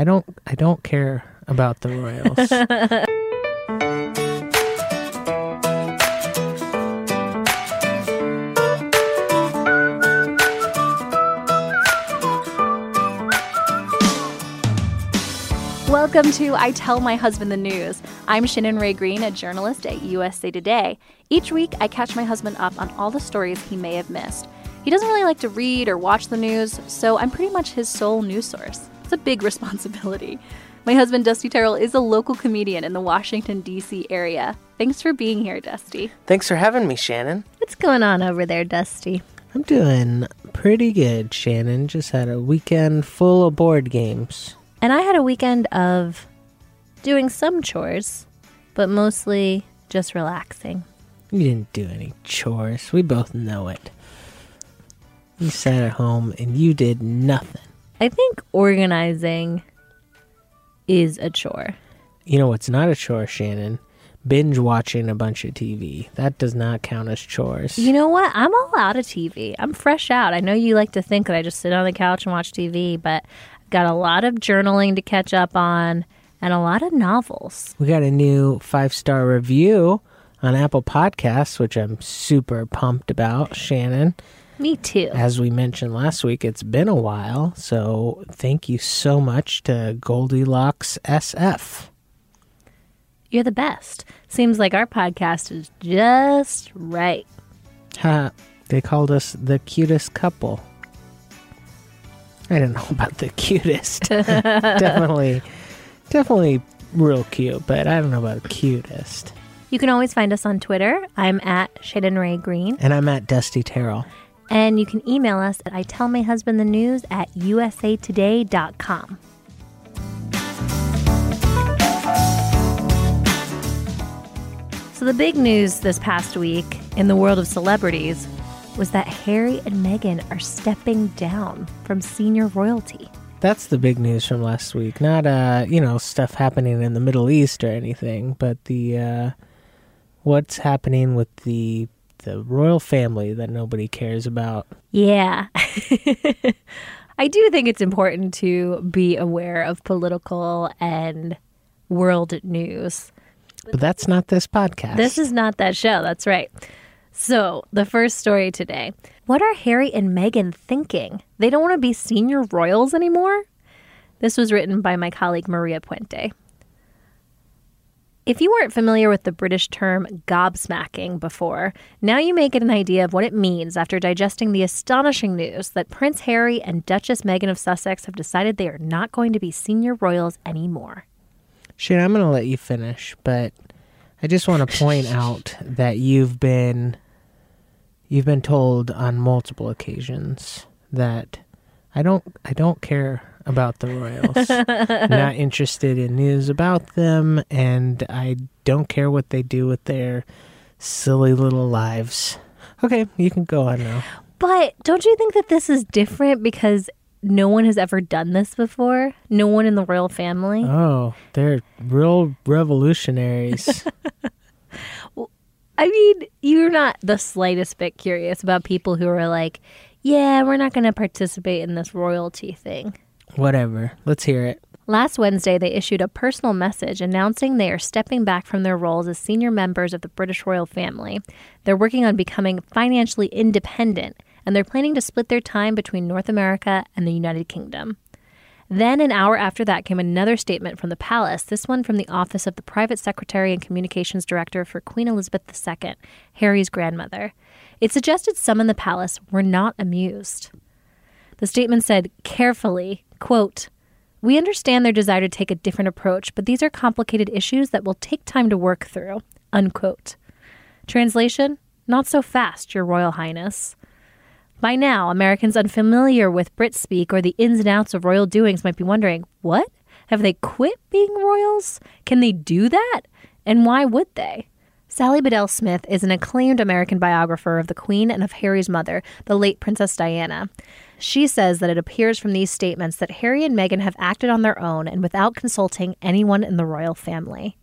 I don't I don't care about the Royals. Welcome to I Tell My Husband the News. I'm Shannon Rae Green, a journalist at USA Today. Each week, I catch my husband up on all the stories he may have missed. He doesn't really like to read or watch the news, so I'm pretty much his sole news source. It's a big responsibility. My husband, Dusty Terrell, is a local comedian in the Washington, D.C. area. Thanks for being here, Dusty. Thanks for having me, Shannon. What's going on over there, Dusty? I'm doing pretty good, Shannon. Just had a weekend full of board games. And I had a weekend of doing some chores, but mostly just relaxing. You didn't do any chores. We both know it. You sat at home and you did nothing. I think organizing is a chore. You know what's not a chore, Shannon? Binge watching a bunch of TV. That does not count as chores. You know what? I'm all out of TV. I'm fresh out. I know you like to think that I just sit on the couch and watch TV, but I've got a lot of journaling to catch up on and a lot of novels. We got a new five star review on Apple Podcasts, which I'm super pumped about, Shannon. Me too. As we mentioned last week, it's been a while, so thank you so much to Goldilocks SF. You're the best. Seems like our podcast is just right. Ha, they called us the cutest couple. I don't know about the cutest. definitely, definitely real cute, but I don't know about cutest. You can always find us on Twitter. I'm at Shannon Rae Green. And I'm at Dusty Terrell. And you can email us at I tell my husband the news at usatoday.com. So, the big news this past week in the world of celebrities was that Harry and Meghan are stepping down from senior royalty. That's the big news from last week. Not uh, you know, stuff happening in the Middle East or anything, but the uh what's happening with the the royal family that nobody cares about. Yeah. I do think it's important to be aware of political and world news. But that's not this podcast. This is not that show. That's right. So, the first story today. What are Harry and Meghan thinking? They don't want to be senior royals anymore? This was written by my colleague Maria Puente. If you weren't familiar with the British term gobsmacking before, now you may get an idea of what it means after digesting the astonishing news that Prince Harry and Duchess Meghan of Sussex have decided they are not going to be senior royals anymore. Shit, I'm going to let you finish, but I just want to point out that you've been you've been told on multiple occasions that I don't I don't care about the Royals. not interested in news about them and I don't care what they do with their silly little lives. Okay, you can go on now. But don't you think that this is different because no one has ever done this before? No one in the royal family? Oh, they're real revolutionaries. I mean, you're not the slightest bit curious about people who are like, yeah, we're not going to participate in this royalty thing. Whatever. Let's hear it. Last Wednesday, they issued a personal message announcing they are stepping back from their roles as senior members of the British royal family. They're working on becoming financially independent, and they're planning to split their time between North America and the United Kingdom. Then, an hour after that, came another statement from the palace, this one from the office of the private secretary and communications director for Queen Elizabeth II, Harry's grandmother. It suggested some in the palace were not amused. The statement said, carefully, quote, we understand their desire to take a different approach, but these are complicated issues that will take time to work through. Unquote. Translation Not so fast, Your Royal Highness. By now, Americans unfamiliar with Brit speak or the ins and outs of royal doings might be wondering what? Have they quit being royals? Can they do that? And why would they? Sally Bedell Smith is an acclaimed American biographer of the Queen and of Harry's mother, the late Princess Diana. She says that it appears from these statements that Harry and Meghan have acted on their own and without consulting anyone in the royal family.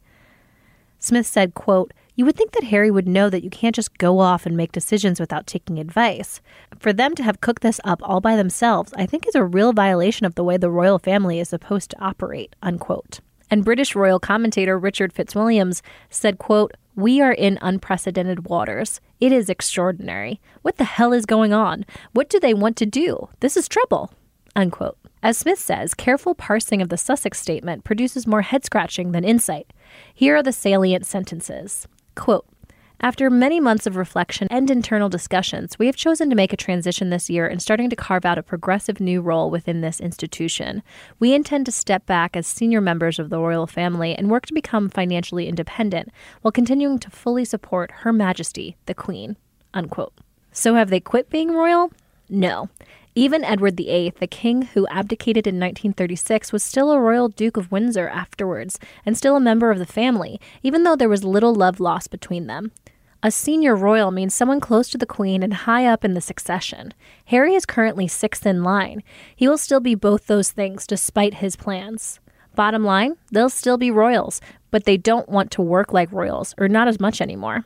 Smith said, quote, you would think that Harry would know that you can't just go off and make decisions without taking advice. For them to have cooked this up all by themselves, I think is a real violation of the way the royal family is supposed to operate, unquote. And British royal commentator Richard Fitzwilliams said, quote, we are in unprecedented waters. It is extraordinary. What the hell is going on? What do they want to do? This is trouble. Unquote. As Smith says, careful parsing of the Sussex statement produces more head scratching than insight. Here are the salient sentences. Quote, after many months of reflection and internal discussions, we have chosen to make a transition this year and starting to carve out a progressive new role within this institution. We intend to step back as senior members of the royal family and work to become financially independent while continuing to fully support Her Majesty, the Queen. Unquote. So have they quit being royal? No. Even Edward VIII, the king who abdicated in 1936, was still a royal Duke of Windsor afterwards, and still a member of the family, even though there was little love lost between them. A senior royal means someone close to the Queen and high up in the succession. Harry is currently sixth in line. He will still be both those things despite his plans. Bottom line, they'll still be royals, but they don't want to work like royals, or not as much anymore.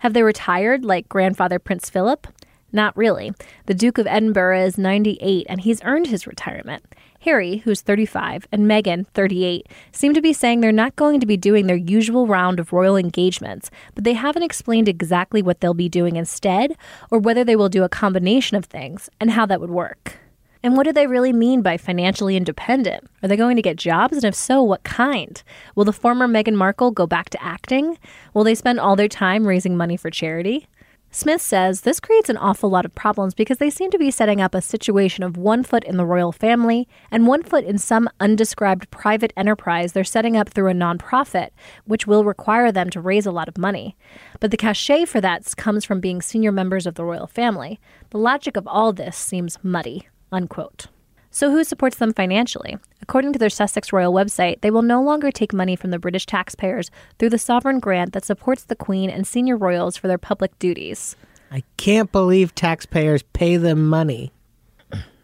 Have they retired like grandfather Prince Philip? Not really. The Duke of Edinburgh is 98 and he's earned his retirement. Harry, who's 35, and Meghan, 38, seem to be saying they're not going to be doing their usual round of royal engagements, but they haven't explained exactly what they'll be doing instead or whether they will do a combination of things and how that would work. And what do they really mean by financially independent? Are they going to get jobs? And if so, what kind? Will the former Meghan Markle go back to acting? Will they spend all their time raising money for charity? Smith says this creates an awful lot of problems because they seem to be setting up a situation of one foot in the royal family and one foot in some undescribed private enterprise they're setting up through a nonprofit, which will require them to raise a lot of money. But the cachet for that comes from being senior members of the royal family. The logic of all this seems muddy. Unquote. So, who supports them financially? According to their Sussex Royal website, they will no longer take money from the British taxpayers through the sovereign grant that supports the Queen and senior royals for their public duties. I can't believe taxpayers pay them money.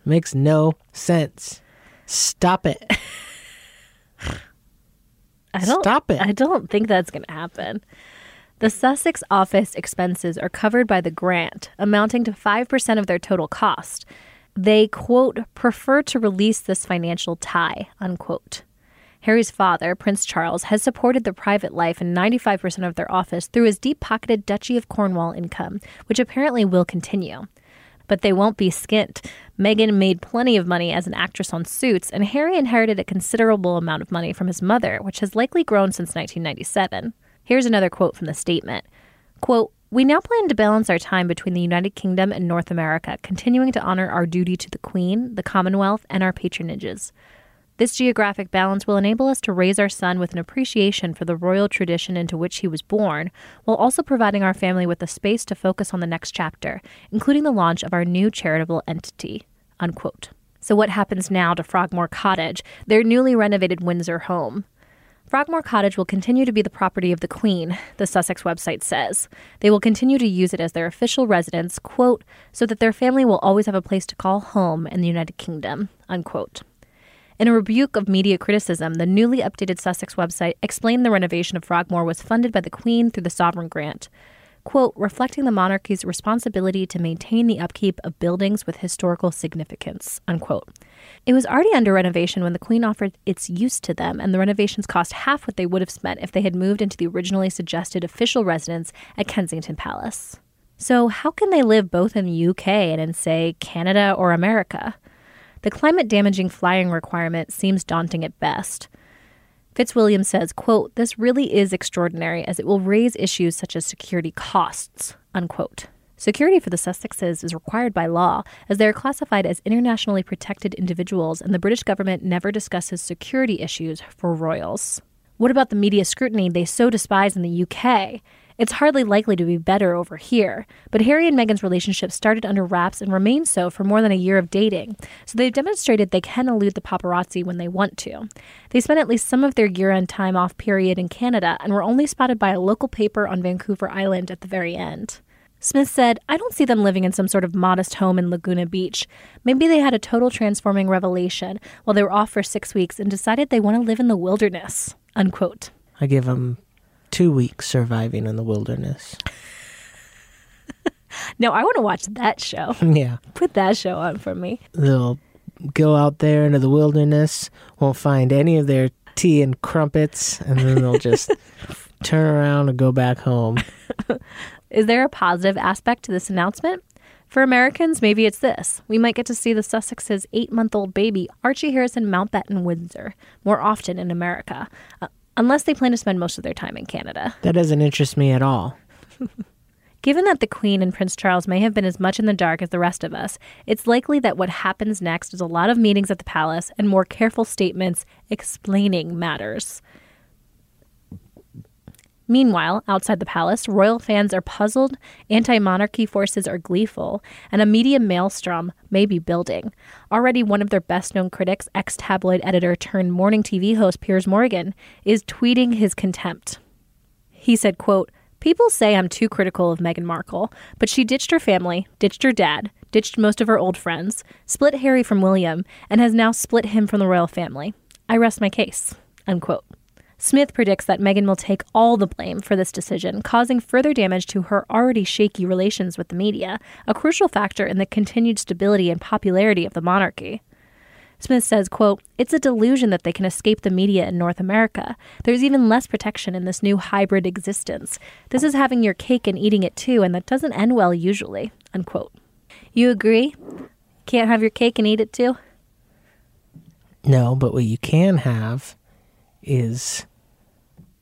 Makes no sense. Stop it. I don't Stop it. I don't think that's going to happen. The Sussex office expenses are covered by the grant, amounting to 5% of their total cost. They, quote, prefer to release this financial tie, unquote. Harry's father, Prince Charles, has supported their private life and 95% of their office through his deep pocketed Duchy of Cornwall income, which apparently will continue. But they won't be skint. Meghan made plenty of money as an actress on Suits, and Harry inherited a considerable amount of money from his mother, which has likely grown since 1997. Here's another quote from the statement Quote, we now plan to balance our time between the United Kingdom and North America, continuing to honor our duty to the Queen, the Commonwealth, and our patronages. This geographic balance will enable us to raise our son with an appreciation for the royal tradition into which he was born, while also providing our family with the space to focus on the next chapter, including the launch of our new charitable entity. Unquote. So, what happens now to Frogmore Cottage, their newly renovated Windsor home? Frogmore Cottage will continue to be the property of the Queen, the Sussex website says. They will continue to use it as their official residence, quote, so that their family will always have a place to call home in the United Kingdom, unquote. In a rebuke of media criticism, the newly updated Sussex website explained the renovation of Frogmore was funded by the Queen through the sovereign grant. Quote, reflecting the monarchy's responsibility to maintain the upkeep of buildings with historical significance, unquote. It was already under renovation when the Queen offered its use to them, and the renovations cost half what they would have spent if they had moved into the originally suggested official residence at Kensington Palace. So, how can they live both in the UK and in, say, Canada or America? The climate damaging flying requirement seems daunting at best. Fitzwilliam says, quote, this really is extraordinary as it will raise issues such as security costs, unquote. Security for the Sussexes is required by law, as they are classified as internationally protected individuals, and the British government never discusses security issues for royals. What about the media scrutiny they so despise in the UK? It's hardly likely to be better over here, but Harry and Meghan's relationship started under wraps and remained so for more than a year of dating, so they've demonstrated they can elude the paparazzi when they want to. They spent at least some of their year end time off period in Canada and were only spotted by a local paper on Vancouver Island at the very end. Smith said, I don't see them living in some sort of modest home in Laguna Beach. Maybe they had a total transforming revelation while they were off for six weeks and decided they want to live in the wilderness. Unquote. I give them two weeks surviving in the wilderness. No, I want to watch that show. yeah. Put that show on for me. They'll go out there into the wilderness, won't find any of their tea and crumpets, and then they'll just turn around and go back home. Is there a positive aspect to this announcement? For Americans, maybe it's this. We might get to see the Sussex's eight month old baby, Archie Harrison Mountbatten Windsor, more often in America, uh, unless they plan to spend most of their time in Canada. That doesn't interest me at all. Given that the Queen and Prince Charles may have been as much in the dark as the rest of us, it's likely that what happens next is a lot of meetings at the palace and more careful statements explaining matters. Meanwhile, outside the palace, royal fans are puzzled, anti monarchy forces are gleeful, and a media maelstrom may be building. Already, one of their best known critics, ex tabloid editor turned morning TV host Piers Morgan, is tweeting his contempt. He said, quote, People say I'm too critical of Meghan Markle, but she ditched her family, ditched her dad, ditched most of her old friends, split Harry from William, and has now split him from the royal family. I rest my case. Unquote. Smith predicts that Meghan will take all the blame for this decision, causing further damage to her already shaky relations with the media, a crucial factor in the continued stability and popularity of the monarchy. Smith says, quote, It's a delusion that they can escape the media in North America. There's even less protection in this new hybrid existence. This is having your cake and eating it too, and that doesn't end well usually. Unquote. You agree? Can't have your cake and eat it too? No, but what you can have is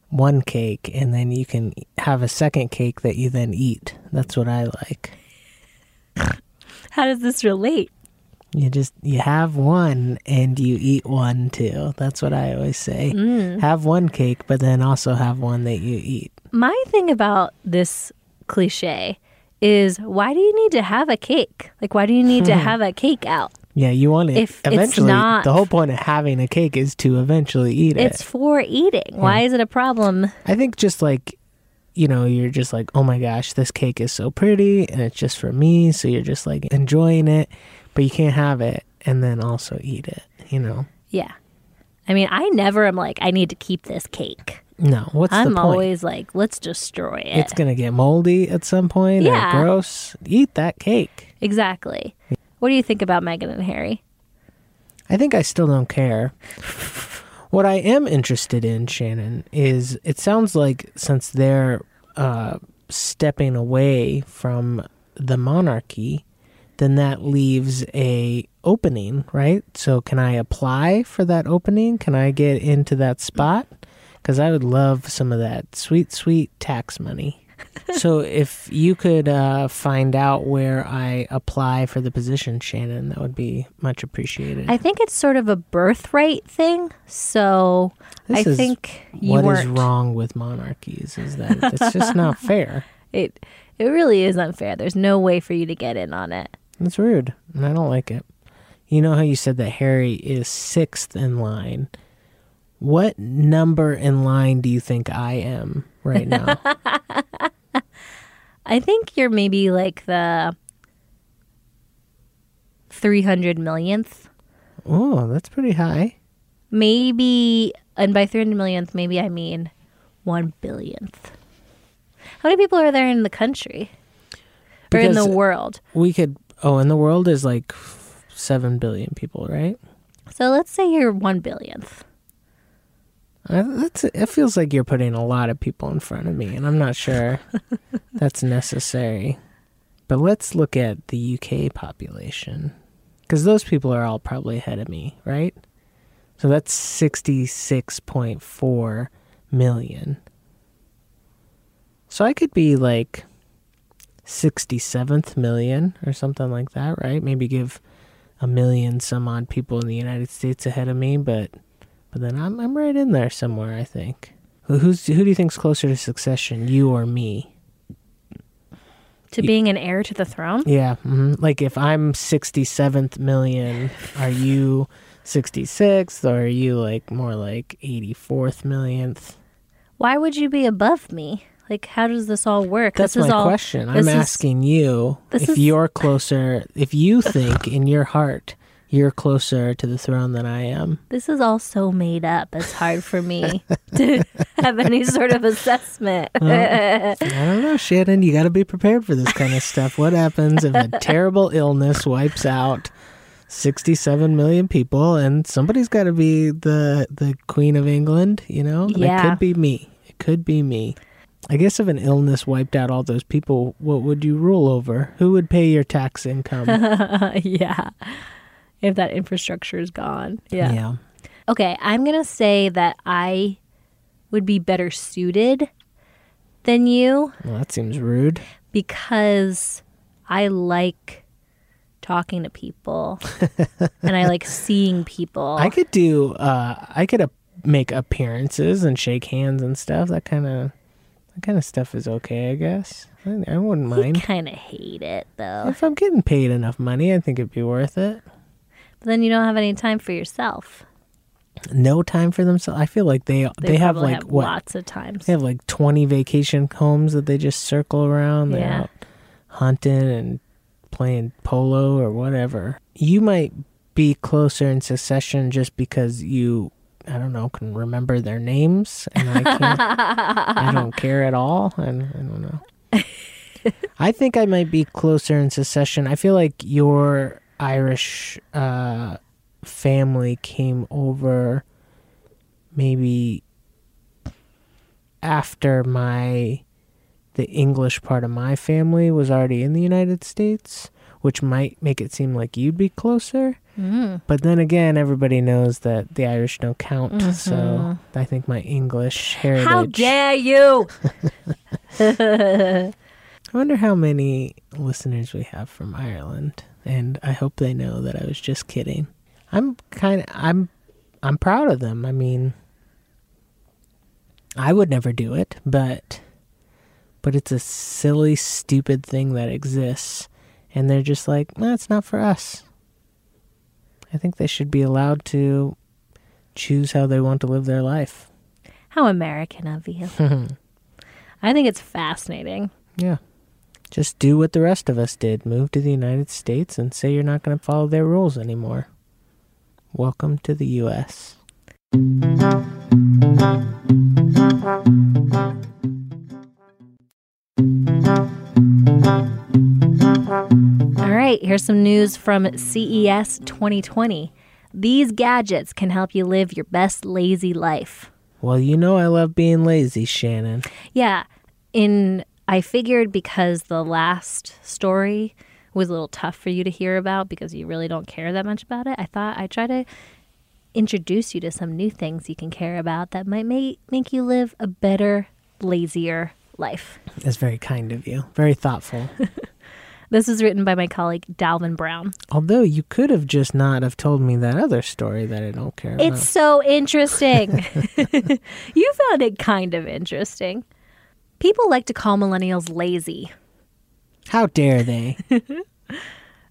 one cake and then you can have a second cake that you then eat. That's what I like. How does this relate? You just you have one and you eat one too. That's what I always say. Mm. Have one cake but then also have one that you eat. My thing about this cliche is why do you need to have a cake? Like, why do you need to have a cake out? Yeah, you want it If eventually not- the whole point of having a cake is to eventually eat it. It's for eating. Why is it a problem? I think just like you know, you're just like, "Oh my gosh, this cake is so pretty and it's just for me." So you're just like enjoying it, but you can't have it and then also eat it, you know. Yeah. I mean, I never am like, I need to keep this cake. No, what's I'm the point? always like, let's destroy it. it's going to get moldy at some point Yeah. or gross. Eat that cake. exactly. What do you think about Meghan and Harry? I think I still don't care. what I am interested in, Shannon, is it sounds like since they're uh, stepping away from the monarchy, then that leaves a opening, right? So can I apply for that opening? Can I get into that spot? Because I would love some of that sweet, sweet tax money. so if you could uh, find out where I apply for the position, Shannon, that would be much appreciated. I think it's sort of a birthright thing. So This I think you What is wrong with monarchies is that it's just not fair. It it really is unfair. There's no way for you to get in on it. It's rude, and I don't like it. You know how you said that Harry is sixth in line? What number in line do you think I am right now? I think you're maybe like the 300 millionth. oh, that's pretty high. Maybe, and by 300 millionth, maybe I mean 1 billionth. How many people are there in the country? or in the world? We could. Oh, and the world is like seven billion people, right? So let's say you're 1 billionth. Uh, that's. It feels like you're putting a lot of people in front of me, and I'm not sure that's necessary. But let's look at the UK population, because those people are all probably ahead of me, right? So that's sixty-six point four million. So I could be like sixty-seventh million or something like that, right? Maybe give a million some odd people in the United States ahead of me, but but then I'm I'm right in there somewhere, I think. Who- Who's who do you think's closer to succession, you or me? To being an heir to the throne? Yeah, hmm like if I'm 67th million, are you 66th or are you like more like 84th millionth? Why would you be above me? Like, how does this all work? That's this is my all, question. I'm is- asking you if is- you're closer, if you think in your heart you're closer to the throne than I am. This is all so made up. It's hard for me to have any sort of assessment. I don't know, Shannon. You got to be prepared for this kind of stuff. What happens if a terrible illness wipes out 67 million people and somebody's got to be the the queen of England, you know? And Yeah. It could be me. It could be me. I guess if an illness wiped out all those people, what would you rule over? Who would pay your tax income? yeah. If that infrastructure is gone. Yeah. yeah. Okay, I'm going to say that I would be better suited than you Well, that seems rude. because I like talking to people and I like seeing people. I could do uh I could uh, make appearances and shake hands and stuff. That kind of that kind of stuff is okay, I guess. I, I wouldn't I mind. kind of hate it though. If I'm getting paid enough money, I think it'd be worth it. Then you don't have any time for yourself. No time for themselves. I feel like they they, have probably like what lots of times. they have like 20 vacation homes that they just circle around. They're Yeah. out hunting and playing polo or whatever. You might be closer in succession just because you I don't know can remember their names and I can't. I don't care at all. And I don't know. I think I might be closer in succession. I feel like your Irish uh, family came over maybe after my the English part of my family was already in the United States, which might make it seem like you'd be closer. Mm. But then again, everybody knows that the Irish don't count, so I think my English heritage. How dare you? I wonder how many listeners we have from Ireland, and I hope they know that I was just kidding. I'm kind of I'm I'm proud of them. I mean, I would never do it, but but it's a silly, stupid thing that exists, and they're just like, "That's not for us." I think they should be allowed to choose how they want to live their life. How American of you. I think it's fascinating. Yeah. Just do what the rest of us did move to the United States and say you're not going to follow their rules anymore. Welcome to the U.S. All right, here's some news from CES 2020. These gadgets can help you live your best lazy life. Well, you know I love being lazy, Shannon. Yeah, in I figured because the last story was a little tough for you to hear about because you really don't care that much about it. I thought I'd try to introduce you to some new things you can care about that might make make you live a better, lazier life. That's very kind of you. Very thoughtful. This was written by my colleague Dalvin Brown. Although you could have just not have told me that other story that I don't care about. It's so interesting. you found it kind of interesting. People like to call millennials lazy, How dare they?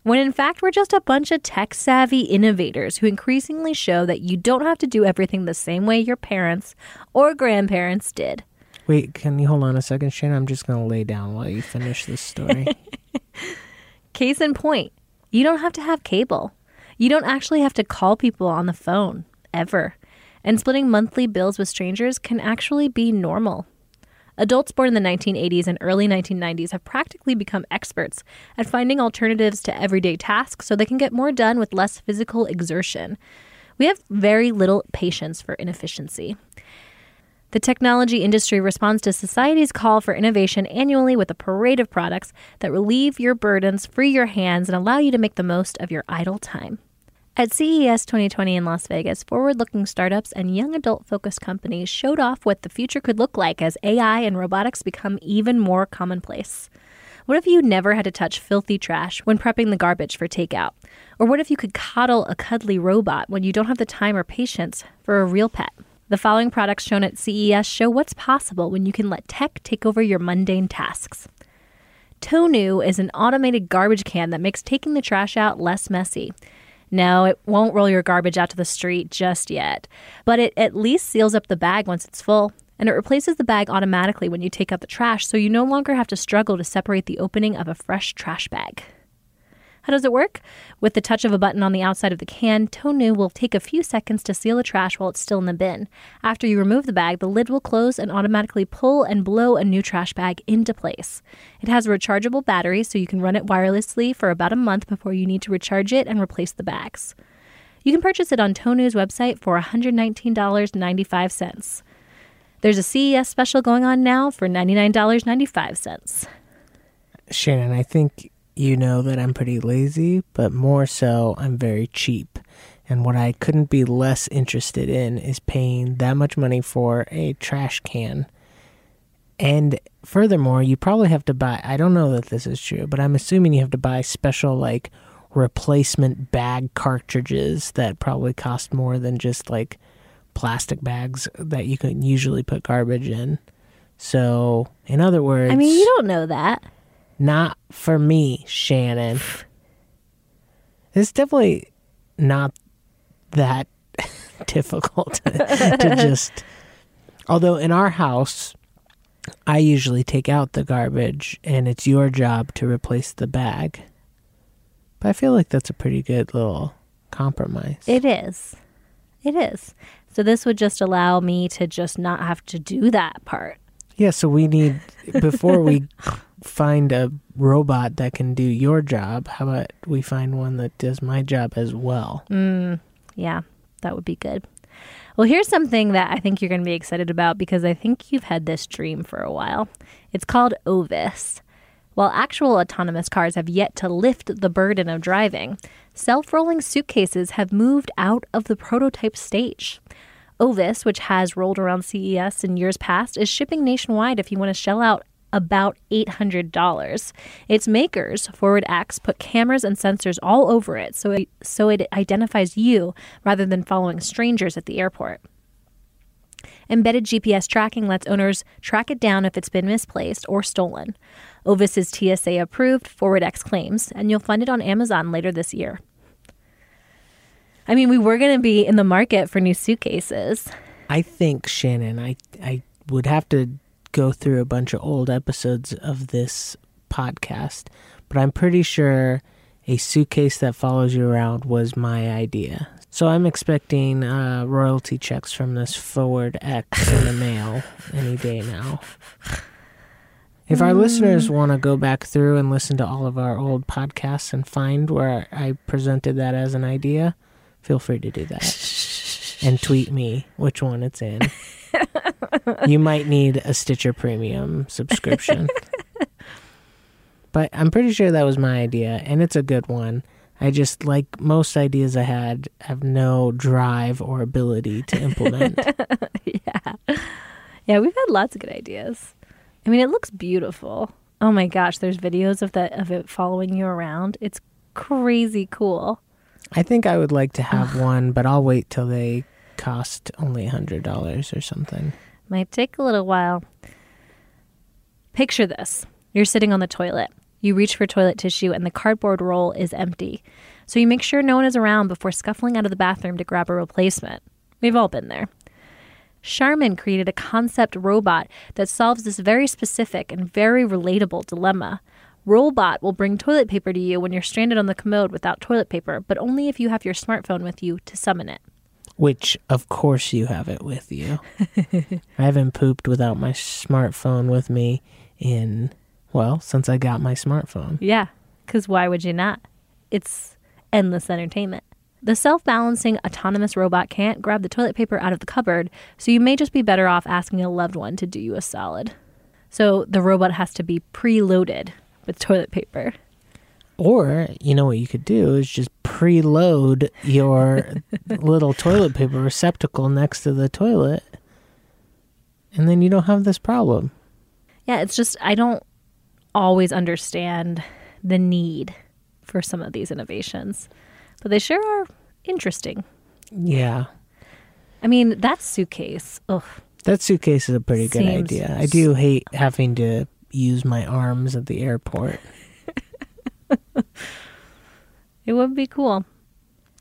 when in fact we're just a bunch of tech savvy innovators who increasingly show that you don't have to do everything the same way your parents or grandparents did. Wait, can you hold on a second, Shane? I'm just going to lay down while you finish this story. Case in point, you don't have to have cable. You don't actually have to call people on the phone, ever. And splitting monthly bills with strangers can actually be normal. Adults born in the 1980s and early 1990s have practically become experts at finding alternatives to everyday tasks so they can get more done with less physical exertion. We have very little patience for inefficiency. The technology industry responds to society's call for innovation annually with a parade of products that relieve your burdens, free your hands, and allow you to make the most of your idle time. At CES 2020 in Las Vegas, forward looking startups and young adult focused companies showed off what the future could look like as AI and robotics become even more commonplace. What if you never had to touch filthy trash when prepping the garbage for takeout? Or what if you could coddle a cuddly robot when you don't have the time or patience for a real pet? The following products shown at CES show what's possible when you can let tech take over your mundane tasks. Townew is an automated garbage can that makes taking the trash out less messy. No, it won't roll your garbage out to the street just yet, but it at least seals up the bag once it's full, and it replaces the bag automatically when you take out the trash so you no longer have to struggle to separate the opening of a fresh trash bag. How does it work? With the touch of a button on the outside of the can, Townew will take a few seconds to seal the trash while it's still in the bin. After you remove the bag, the lid will close and automatically pull and blow a new trash bag into place. It has a rechargeable battery, so you can run it wirelessly for about a month before you need to recharge it and replace the bags. You can purchase it on Townew's website for $119.95. There's a CES special going on now for $99.95. Shannon, I think you know that I'm pretty lazy, but more so, I'm very cheap. And what I couldn't be less interested in is paying that much money for a trash can. And furthermore, you probably have to buy, I don't know that this is true, but I'm assuming you have to buy special, like, replacement bag cartridges that probably cost more than just, like, plastic bags that you can usually put garbage in. So, in other words, I mean, you don't know that. Not for me, Shannon. It's definitely not that difficult to just. Although in our house, I usually take out the garbage and it's your job to replace the bag. But I feel like that's a pretty good little compromise. It is. It is. So this would just allow me to just not have to do that part. Yeah, so we need, before we find a robot that can do your job, how about we find one that does my job as well? Mm, yeah, that would be good. Well, here's something that I think you're going to be excited about because I think you've had this dream for a while. It's called Ovis. While actual autonomous cars have yet to lift the burden of driving, self rolling suitcases have moved out of the prototype stage. Ovis, which has rolled around CES in years past, is shipping nationwide if you want to shell out about $800. Its makers, ForwardX, put cameras and sensors all over it so it, so it identifies you rather than following strangers at the airport. Embedded GPS tracking lets owners track it down if it's been misplaced or stolen. Ovis is TSA approved, ForwardX claims, and you'll find it on Amazon later this year. I mean, we were going to be in the market for new suitcases. I think Shannon, I I would have to go through a bunch of old episodes of this podcast, but I'm pretty sure a suitcase that follows you around was my idea. So I'm expecting uh, royalty checks from this ForwardX in the mail any day now. If our listeners want to go back through and listen to all of our old podcasts and find where I presented that as an idea, feel free to do that. and tweet me which one it's in. you might need a Stitcher Premium subscription. but I'm pretty sure that was my idea, and it's a good one. I just, like most ideas I had, have no drive or ability to implement. yeah. Yeah, we've had lots of good ideas. I mean, it looks beautiful. Oh my gosh, there's videos of that of it following you around. It's crazy cool. I think I would like to have one, but I'll wait till they cost only a $100 or something. Might take a little while. Picture this. You're sitting on the toilet. You reach for toilet tissue and the cardboard roll is empty. So you make sure no one is around before scuffling out of the bathroom to grab a replacement. We've all been there. Charmin created a concept robot that solves this very specific and very relatable dilemma. Rollbot will bring toilet paper to you when you're stranded on the commode without toilet paper, but only if you have your smartphone with you to summon it. Which, of course, you have it with you. I haven't pooped without my smartphone with me in, well, since I got my smartphone. Yeah, because why would you not? It's endless entertainment. The self balancing autonomous robot can't grab the toilet paper out of the cupboard, so you may just be better off asking a loved one to do you a solid. So the robot has to be preloaded with toilet paper. Or, you know what you could do is just preload your little toilet paper receptacle next to the toilet, and then you don't have this problem. Yeah, it's just, I don't always understand the need for some of these innovations, but they sure are interesting. Yeah. I mean, that suitcase. Ugh. That suitcase is a pretty good idea. I do hate having to use my arms at the airport. It would be cool.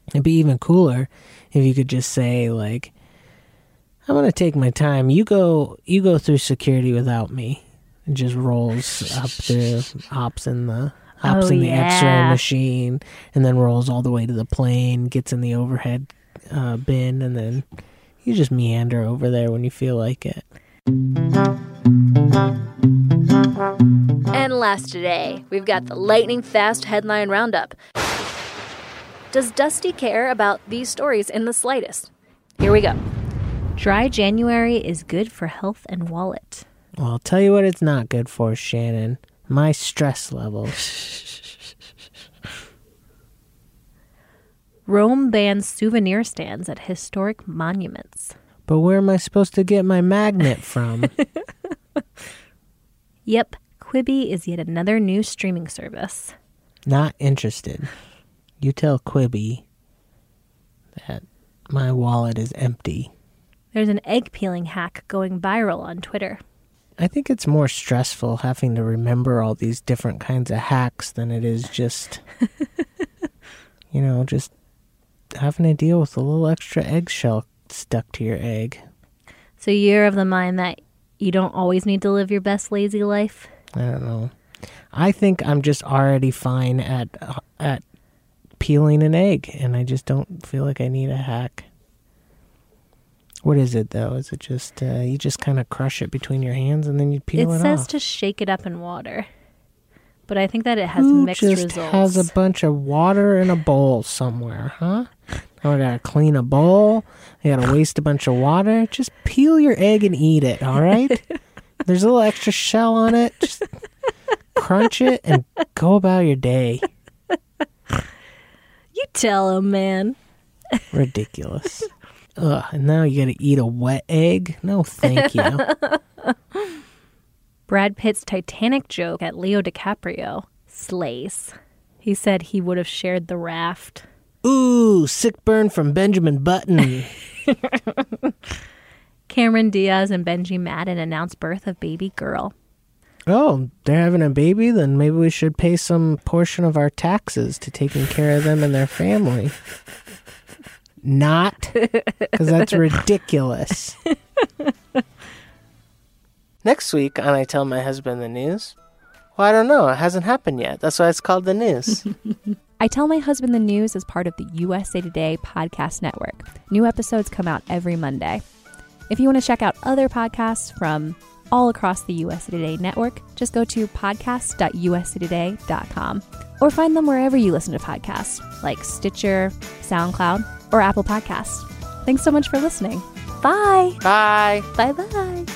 It'd be even cooler if you could just say like, "I'm gonna take my time. You go. You go through security without me." It just rolls up through, hops in the hops Oh, in the X-ray machine, and then rolls all the way to the plane. Gets in the overhead uh, bin, and then you just meander over there when you feel like it. And last today, we've got the lightning fast headline roundup. Does Dusty care about these stories in the slightest? Here we go. Dry January is good for health and wallet. Well, I'll tell you what it's not good for, Shannon. My stress levels. Rome bans souvenir stands at historic monuments. But where am I supposed to get my magnet from? Yep, Quibi is yet another new streaming service. Not interested. You tell Quibi that my wallet is empty. There's an egg peeling hack going viral on Twitter. I think it's more stressful having to remember all these different kinds of hacks than it is just, you know, just having to deal with a little extra eggshell stuck to your egg. So you're of the mind that you don't always need to live your best lazy life? I don't know. I think I'm just already fine at uh, at peeling an egg, and I just don't feel like I need a hack. What is it though? Is it just uh, you just kind of crush it between your hands and then you peel it it, says off? to shake it up in water. But I think that it has Who mixed just results. has a bunch of water in a bowl somewhere, huh? Now I gotta clean a bowl. I gotta waste a bunch of water. Just peel your egg and eat it, all right? There's a little extra shell on it. Just crunch it and go about your day. you tell him, man. Ridiculous. Ugh, and now you gotta eat a wet egg? No, thank you. Brad Pitt's Titanic joke at Leo DiCaprio slays. He said he would have shared the raft. Ooh, sick burn from Benjamin Button. Cameron Diaz and Benji Madden announced birth of baby girl. Oh, they're having a baby? Then maybe we should pay some portion of our taxes to taking care of them and their family. Not, because that's ridiculous. Next week on I Tell My Husband the News. Well, I don't know. It hasn't happened yet. That's why it's called the news. I Tell My Husband the News is part of the USA Today Podcast Network. New episodes come out every Monday. If you want to check out other podcasts from all across the USA Today network, just go to podcast.usatoday.com or find them wherever you listen to podcasts, like Stitcher, SoundCloud, or Apple Podcasts. Thanks so much for listening. Bye. Bye. Bye bye.